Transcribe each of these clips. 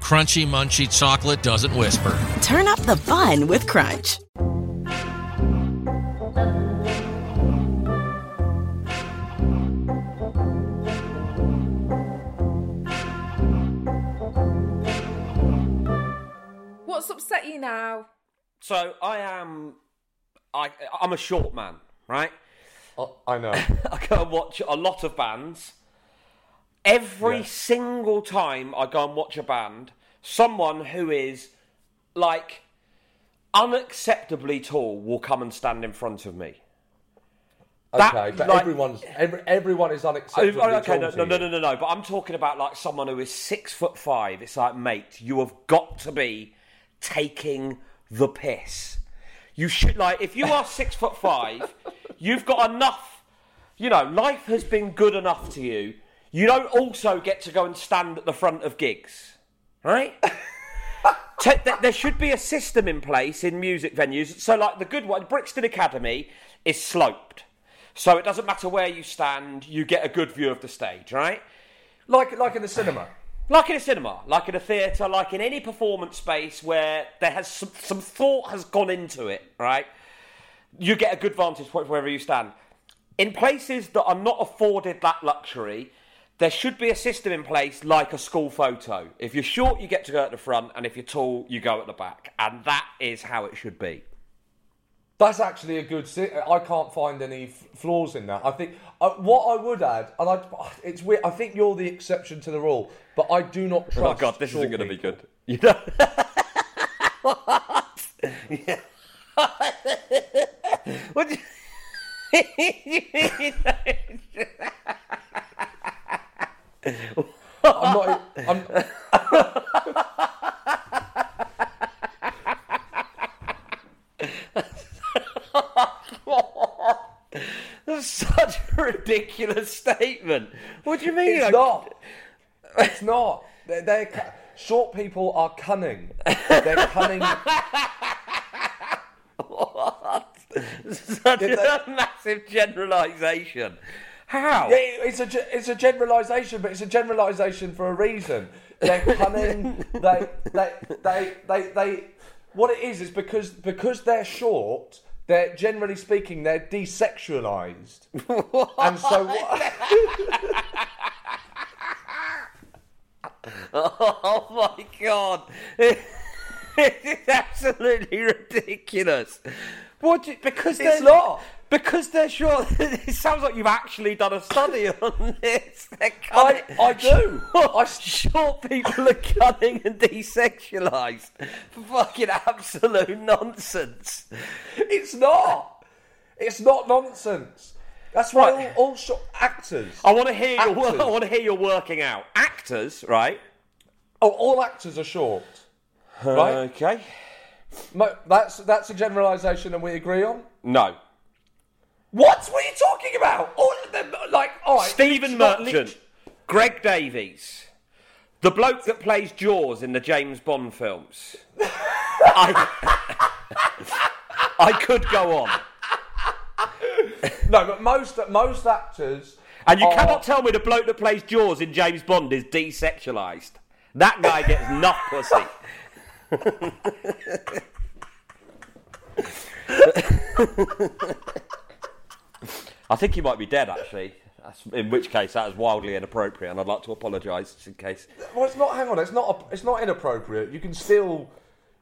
Crunchy, munchy chocolate doesn't whisper. Turn up the fun with Crunch. What's upset you now? So I am, I I'm a short man, right? Oh, I know. I go and watch a lot of bands. Every Yeah. single time I go and watch a band, someone who is like unacceptably tall will come and stand in front of me. That, Okay, but like- everyone's every, everyone is unacceptably oh, okay, tall no, no, no, no, no, no. But I'm talking about like someone who is six foot five. It's like, mate, you have got to be taking the piss. You should like if you are six foot five, you've got enough. You know, life has been good enough to you. You don't also get to go and stand at the front of gigs, right? There should be a system in place in music venues. So, like the good one, Brixton Academy is sloped, so it doesn't matter where you stand, you get a good view of the stage, right? Like like in the cinema. Like in a cinema, like in a theatre, like in any performance space where there has some, some thought has gone into it, right? You get a good vantage point wherever you stand. In places that are not afforded that luxury, there should be a system in place like a school photo. If you're short, you get to go at the front, and if you're tall, you go at the back. And that is how it should be. That's actually a good. Si- I can't find any f- flaws in that. I think uh, what I would add, and I, it's weird. I think you're the exception to the rule, but I do not trust. Oh god, this isn't going to be good. You know? Yeah. what? do you- I'm not. I'm, That's such a ridiculous statement. What do you mean? it's Like- not. It's not. They're, they're short people are cunning. They're cunning. What? Such a massive generalisation. How? Yeah, it's a it's a generalisation, but it's a generalisation for a reason. They're cunning. they, they they they they what it is is because because they're short. They're generally speaking they're desexualized, and so what, Oh my god. It is absolutely ridiculous. What? Do, because It's not. Because they're short. It sounds like you've actually done a study on this. I. I do. Short people are cunning and desexualised. Fucking absolute nonsense. It's not. It's not nonsense. That's why Right. all, all short actors. I want to hear your. I want to hear your working out. Actors, right? Oh, all actors are short. Right? Okay. That's that's a generalisation, and we agree on. No. What? What are you talking about? All of them, like, all right. Stephen Merchant, lit- Greg Davies, the bloke that plays Jaws in the James Bond films. I, I could go on. No, but most most actors. And you are- cannot tell me the bloke that plays Jaws in James Bond is desexualised. That guy gets enough pussy. I think he might be dead, actually. That's, in which case, that is wildly inappropriate, and I'd like to apologise just in case. Well, it's not. Hang on, it's not. It's not inappropriate. You can still,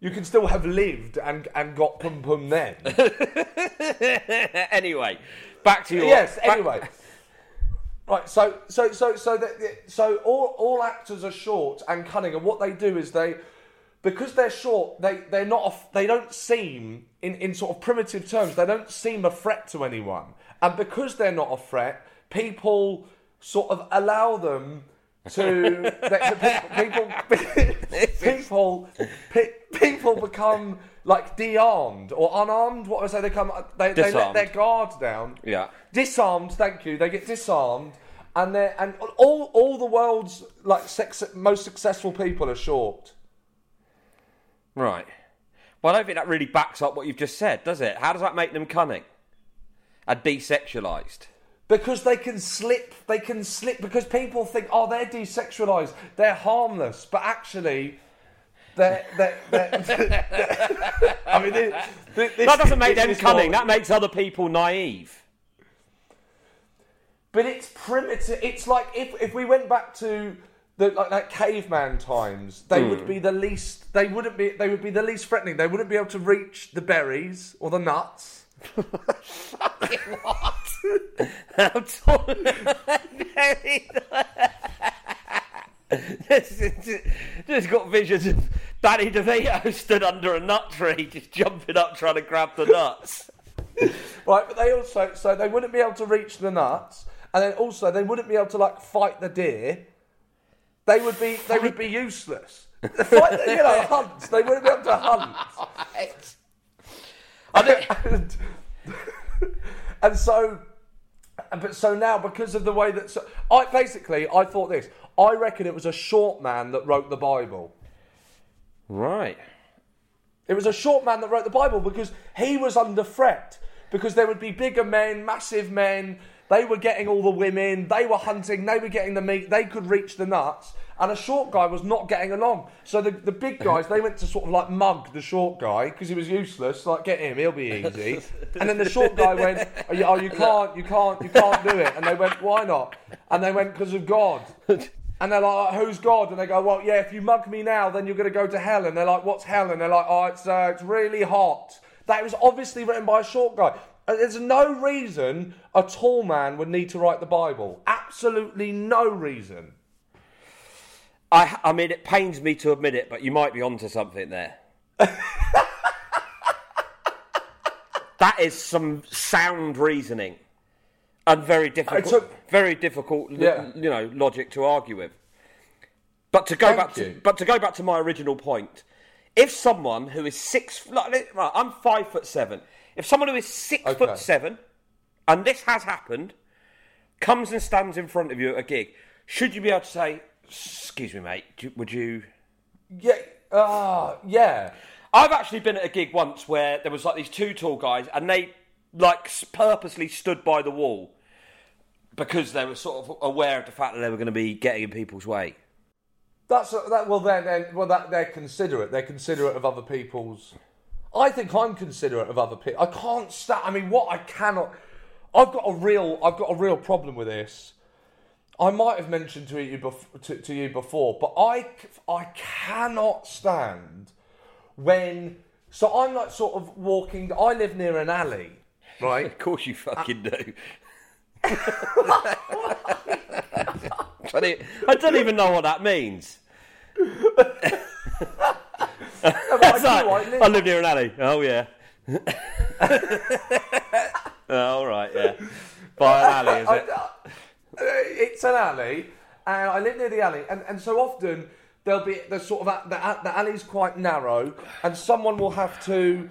you can still have lived and and got pum pum then. anyway, back to your. yes. back- Anyway. Right. So so so so that so all all actors are short and cunning, and what they do is they. Because they're short, they, they're not. A, they don't seem, in, in sort of primitive terms, they don't seem a threat to anyone. And because they're not a threat, people sort of allow them to. that- people, people, pe- people become like de-armed or unarmed. What I say? They come. They, they let Disarmed. their guard down. Yeah. Disarmed. Thank you. They get disarmed, and they and all all the world's like sex, most successful people are short. Right. Well, I don't think that really backs up what you've just said, does it? How does that make them cunning? And desexualised? Because they can slip, they can slip. Because people think, oh, they're desexualized, they're harmless, but actually, they're. they're, they're I mean, this, this, That doesn't make them cunning, more- that makes other people naive. But it's primitive. It's like if, if we went back to the like, like caveman times, they would hmm. be the least. They wouldn't be. They would be the least threatening. They wouldn't be able to reach the berries or the nuts. How tall? just, just got visions of Danny DeVito stood under a nut tree, just jumping up trying to grab the nuts. Right, but they also so they wouldn't be able to reach the nuts, and then also they wouldn't be able to like fight the deer. They would be they would be useless. The fight, you know, hunts. They wouldn't be able to hunt. and, and so, but so now because of the way that so, I basically I thought this. I reckon it was a short man that wrote the Bible. Right. It was a short man that wrote the Bible because he was under threat. Because there would be bigger men, massive men. They were getting all the women. They were hunting. They were getting the meat. They could reach the nuts. And a short guy was not getting along. So the, the big guys, they went to sort of like mug the short guy because he was useless. Like, get him, he'll be easy. And then the short guy went, oh, you, oh, you can't, you can't, you can't do it. And they went, why not? And they went, because of God. And they're like, who's God? And they go, well, yeah, if you mug me now, then you're going to go to hell. And they're like, what's hell? And they're like, oh, it's, uh, it's really hot. That was obviously written by a short guy. There's no reason a tall man would need to write the Bible. Absolutely no reason. I, I mean, it pains me to admit it, but you might be onto something there. that is some sound reasoning and very difficult, took- very difficult, Yeah. you know, logic to argue with. But to go Thank back to, but to go back to my original point, if someone who is six, like, right, I'm five foot seven. If someone who is six Okay. foot seven, and this has happened, comes and stands in front of you at a gig, should you be able to say, "Excuse me, mate, do- would you?" Yeah, uh, yeah. I've actually been at a gig once where there was like these two tall guys, and they like purposely stood by the wall because they were sort of aware of the fact that they were going to be getting in people's way. That's that. Well, they're, they're well, that they're considerate. They're considerate of other people's. I think I'm considerate of other people. I can't stand. I mean, what I cannot. I've got a real. I've got a real problem with this. I might have mentioned to you bef- to, to you before, but I, I cannot stand when. So I'm like sort of walking. I live near an alley, right? Of course, you fucking do. I don't I don't even know what that means. I like, live- I live near an alley. Oh yeah. oh, all right, yeah. By an alley, is it? I- it's an alley, and I live near the alley, and, and so often there'll be the sort of the, the alley's quite narrow, and someone will have to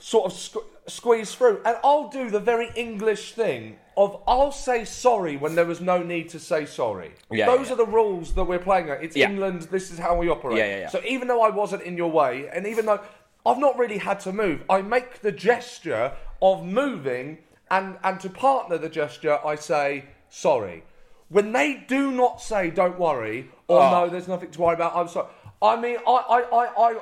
sort of squ- squeeze through, and I'll do the very English thing of I'll say sorry when there was no need to say sorry. Yeah, Those yeah. are the rules that we're playing at. It's Yeah. England. This is how we operate. Yeah, yeah, yeah. So even though I wasn't in your way, and even though I've not really had to move. I make the gesture of moving, and and to partner the gesture, I say sorry. When they do not say "Don't worry" or Oh. "No, there's nothing to worry about," I'm sorry. I mean, I I I I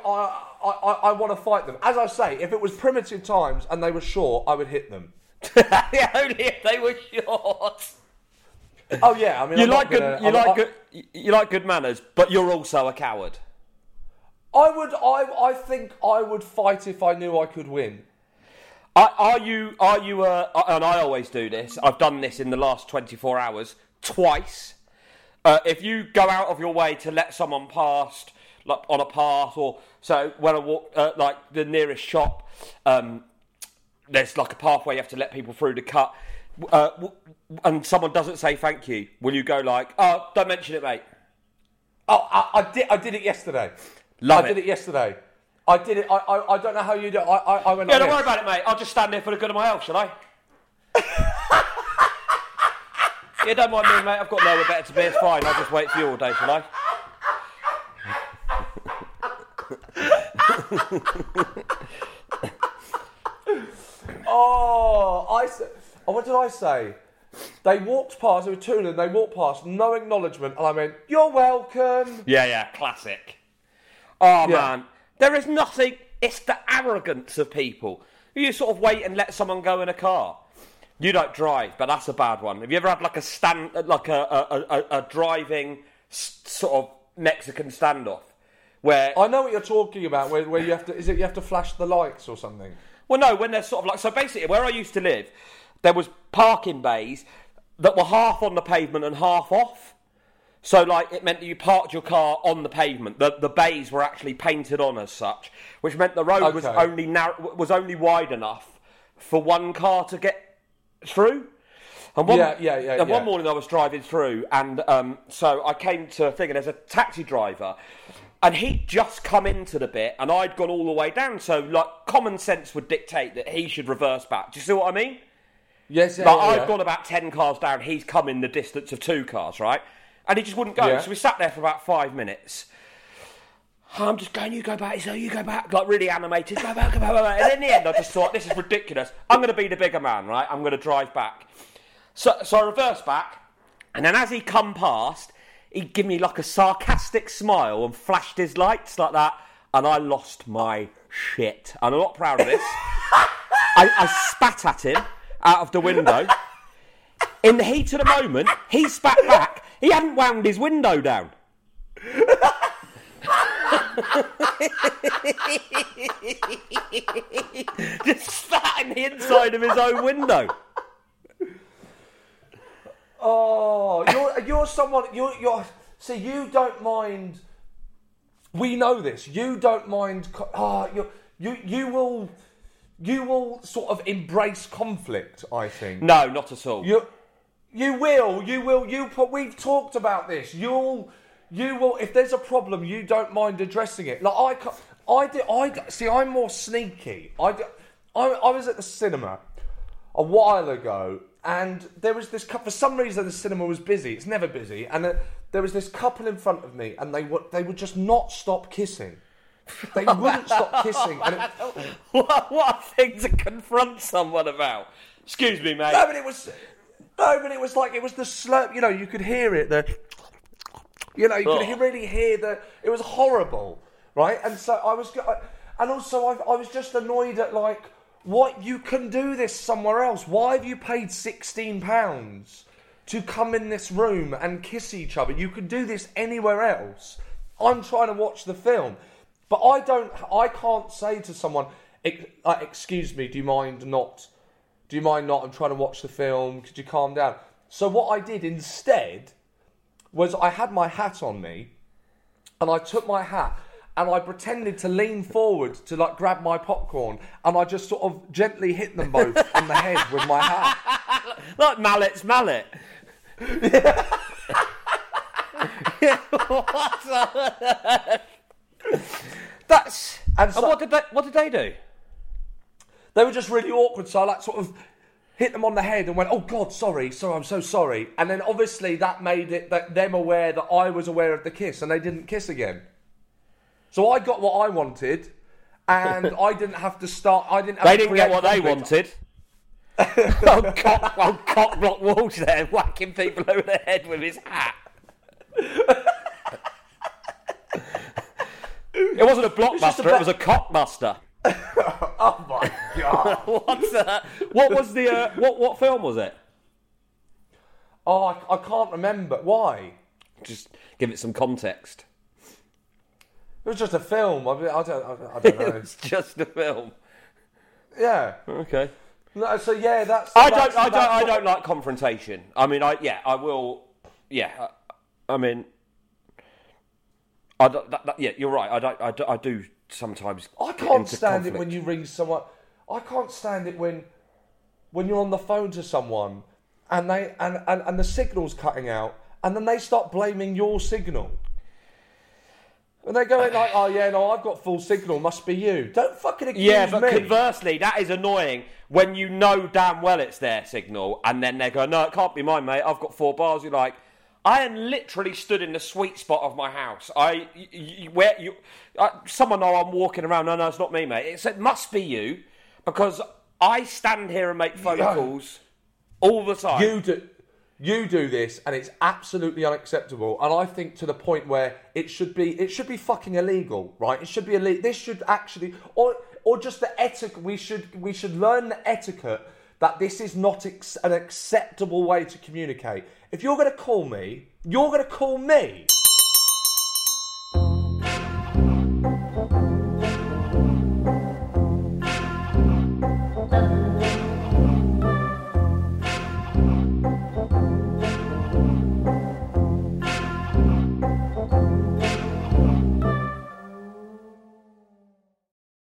I, I, I want to fight them. As I say, if it was primitive times and they were short, I would hit them. only if they were short. Oh yeah, I mean, You I'm like good. gonna- You I'm- like I- good. You like good manners, but you're also a coward. I would. I. I think I would fight if I knew I could win. Are, are you? Are you? Uh, and I always do this. I've done this in the last 24 hours twice. Uh, if you go out of your way to let someone past, like on a path, or so when I walk, uh, like the nearest shop, um, there's like a pathway you have to let people through to cut, uh, and someone doesn't say thank you. Will you go like, oh, don't mention it, mate? Oh, I, I did. I did it yesterday. Love I it. did it yesterday. I did it. I. I, I don't know how you do. it. I. I, I went. Yeah, like don't this. worry about it, mate. I'll just stand there for the good of my health, shall I? yeah, don't mind me, mate. I've got nowhere better to be. It's fine. I'll just wait for you all day, shall I? Oh, I said. Oh, what did I say? They walked past. There were two of them. They walked past, no acknowledgement, and I went, "You're welcome." Yeah, yeah, classic. Oh Yeah. man, there is nothing. It's the arrogance of people. You sort of wait and let someone go in a car. You don't drive, but that's a bad one. Have you ever had like a stand, like a a, a, a driving s- sort of Mexican standoff, where I know what you're talking about. Where, where you have to. Is it you have to flash the lights or something? Well, no, when they're sort of like so. Basically, where I used to live, there was parking bays that were half on the pavement and half off. So, like, it meant that you parked your car on the pavement. The the bays were actually painted on as such, which meant the road was only narrow, was only wide enough for one car to get through. And one, Yeah, yeah, yeah, And yeah. one morning I was driving through, and um, so I came to a thing, and there's a taxi driver, and he'd just come into the bit, and I'd gone all the way down. So, like, common sense would dictate that he should reverse back. Do you see what I mean? Yes. Yeah. Like, yeah, I've gone about 10 cars down, he's come in the distance of two cars, right? And he just wouldn't go. Yeah. So we sat there for about five minutes. I'm just going, you go back, so you go back, like really animated, go back, go back, go back. And in the end, I just thought, this is ridiculous. I'm going to be the bigger man, right? I'm going to drive back. So, so I reversed back, and then as he come past, he'd give me like a sarcastic smile and flashed his lights like that, and I lost my shit. And I'm not proud of this. I, I spat at him out of the window. In the heat of the moment, he spat back. He hadn't wound his window down. Just spat in the inside of his own window. Oh, you're you're someone you're you're see you don't mind. We know this. You don't mind. Ah, you you you will you will sort of embrace conflict. I think. No, not at all. You you will you will you. We've talked about this. You'll you will if there's a problem, you don't mind addressing it. Like I I did I see. I'm more sneaky. I d- I, I was at the cinema a while ago, and there was this couple. For some reason, the cinema was busy. It's never busy, and uh, there was this couple in front of me, and they would they would just not stop kissing. They wouldn't stop kissing, and it, what, what a thing to confront someone about. Excuse me, mate. no, but it was no, but it was like it was the slurp. You know, you could hear it. The you know, you could Oh. he- really hear the. It was horrible, right? And so I was, go- and also I, I was just annoyed at like what you can do this somewhere else. Why have you paid sixteen pounds to come in this room and kiss each other? You could do this anywhere else. I'm trying to watch the film, but I don't. I can't say to someone, "Ex- uh, "Excuse me, do you mind not?" Do you mind not? I'm trying to watch the film. Could you calm down? So what I did instead was I had my hat on me, and I took my hat and I pretended to lean forward to like grab my popcorn, and I just sort of gently hit them both on the head with my hat. Like Mallett's mallet. what? That's. And And, so- what did they? What did they do? They were just really awkward, so I like sort of hit them on the head and went, "Oh God, sorry, sorry, I'm so sorry." And then obviously that made it that them aware that I was aware of the kiss, and they didn't kiss again. So I got what I wanted, and I didn't have to start. I didn't. Have They to didn't get what they wanted. Oh, old cock, oh, old cock block Walsh there whacking people over the head with his hat. it wasn't a blockbuster, it was a cockbuster. Oh my god! What's that? What was the uh, what what film was it? oh, I, I can't remember why. Just give it some context. It was just a film. I, I don't. I, I don't know. It's just a film. yeah. Okay. No, so yeah, that's. I that's- don't. I don't. that's I don't like confrontation. I mean, I yeah. I will. Yeah. I, I mean, I don't, that, that, yeah. You're right. I don't. I do, I do sometimes. I can't stand it when you ring someone. I can't stand it when when you're on the phone to someone and they and, and, and the signal's cutting out and then they start blaming your signal. And they go in like, oh yeah, no, I've got full signal, must be you. Don't fucking accuse Yeah, but me. conversely, that is annoying when you know damn well it's their signal, and then they go, "No, it can't be mine, mate. I've got four bars." You're like, I am literally stood in the sweet spot of my house. I, y- y- where you, uh, someone know I'm walking around. No, no, it's not me, mate. It's, it must be you, because I stand here and make phone calls all the time. You do, you do this, and it's absolutely unacceptable. And I think to the point where it should be, it should be fucking illegal, right? It should be illegal. This should actually, or or just the etiquette. We should we should learn the etiquette that this is not ex- an acceptable way to communicate. If you're going to call me, you're going to call me.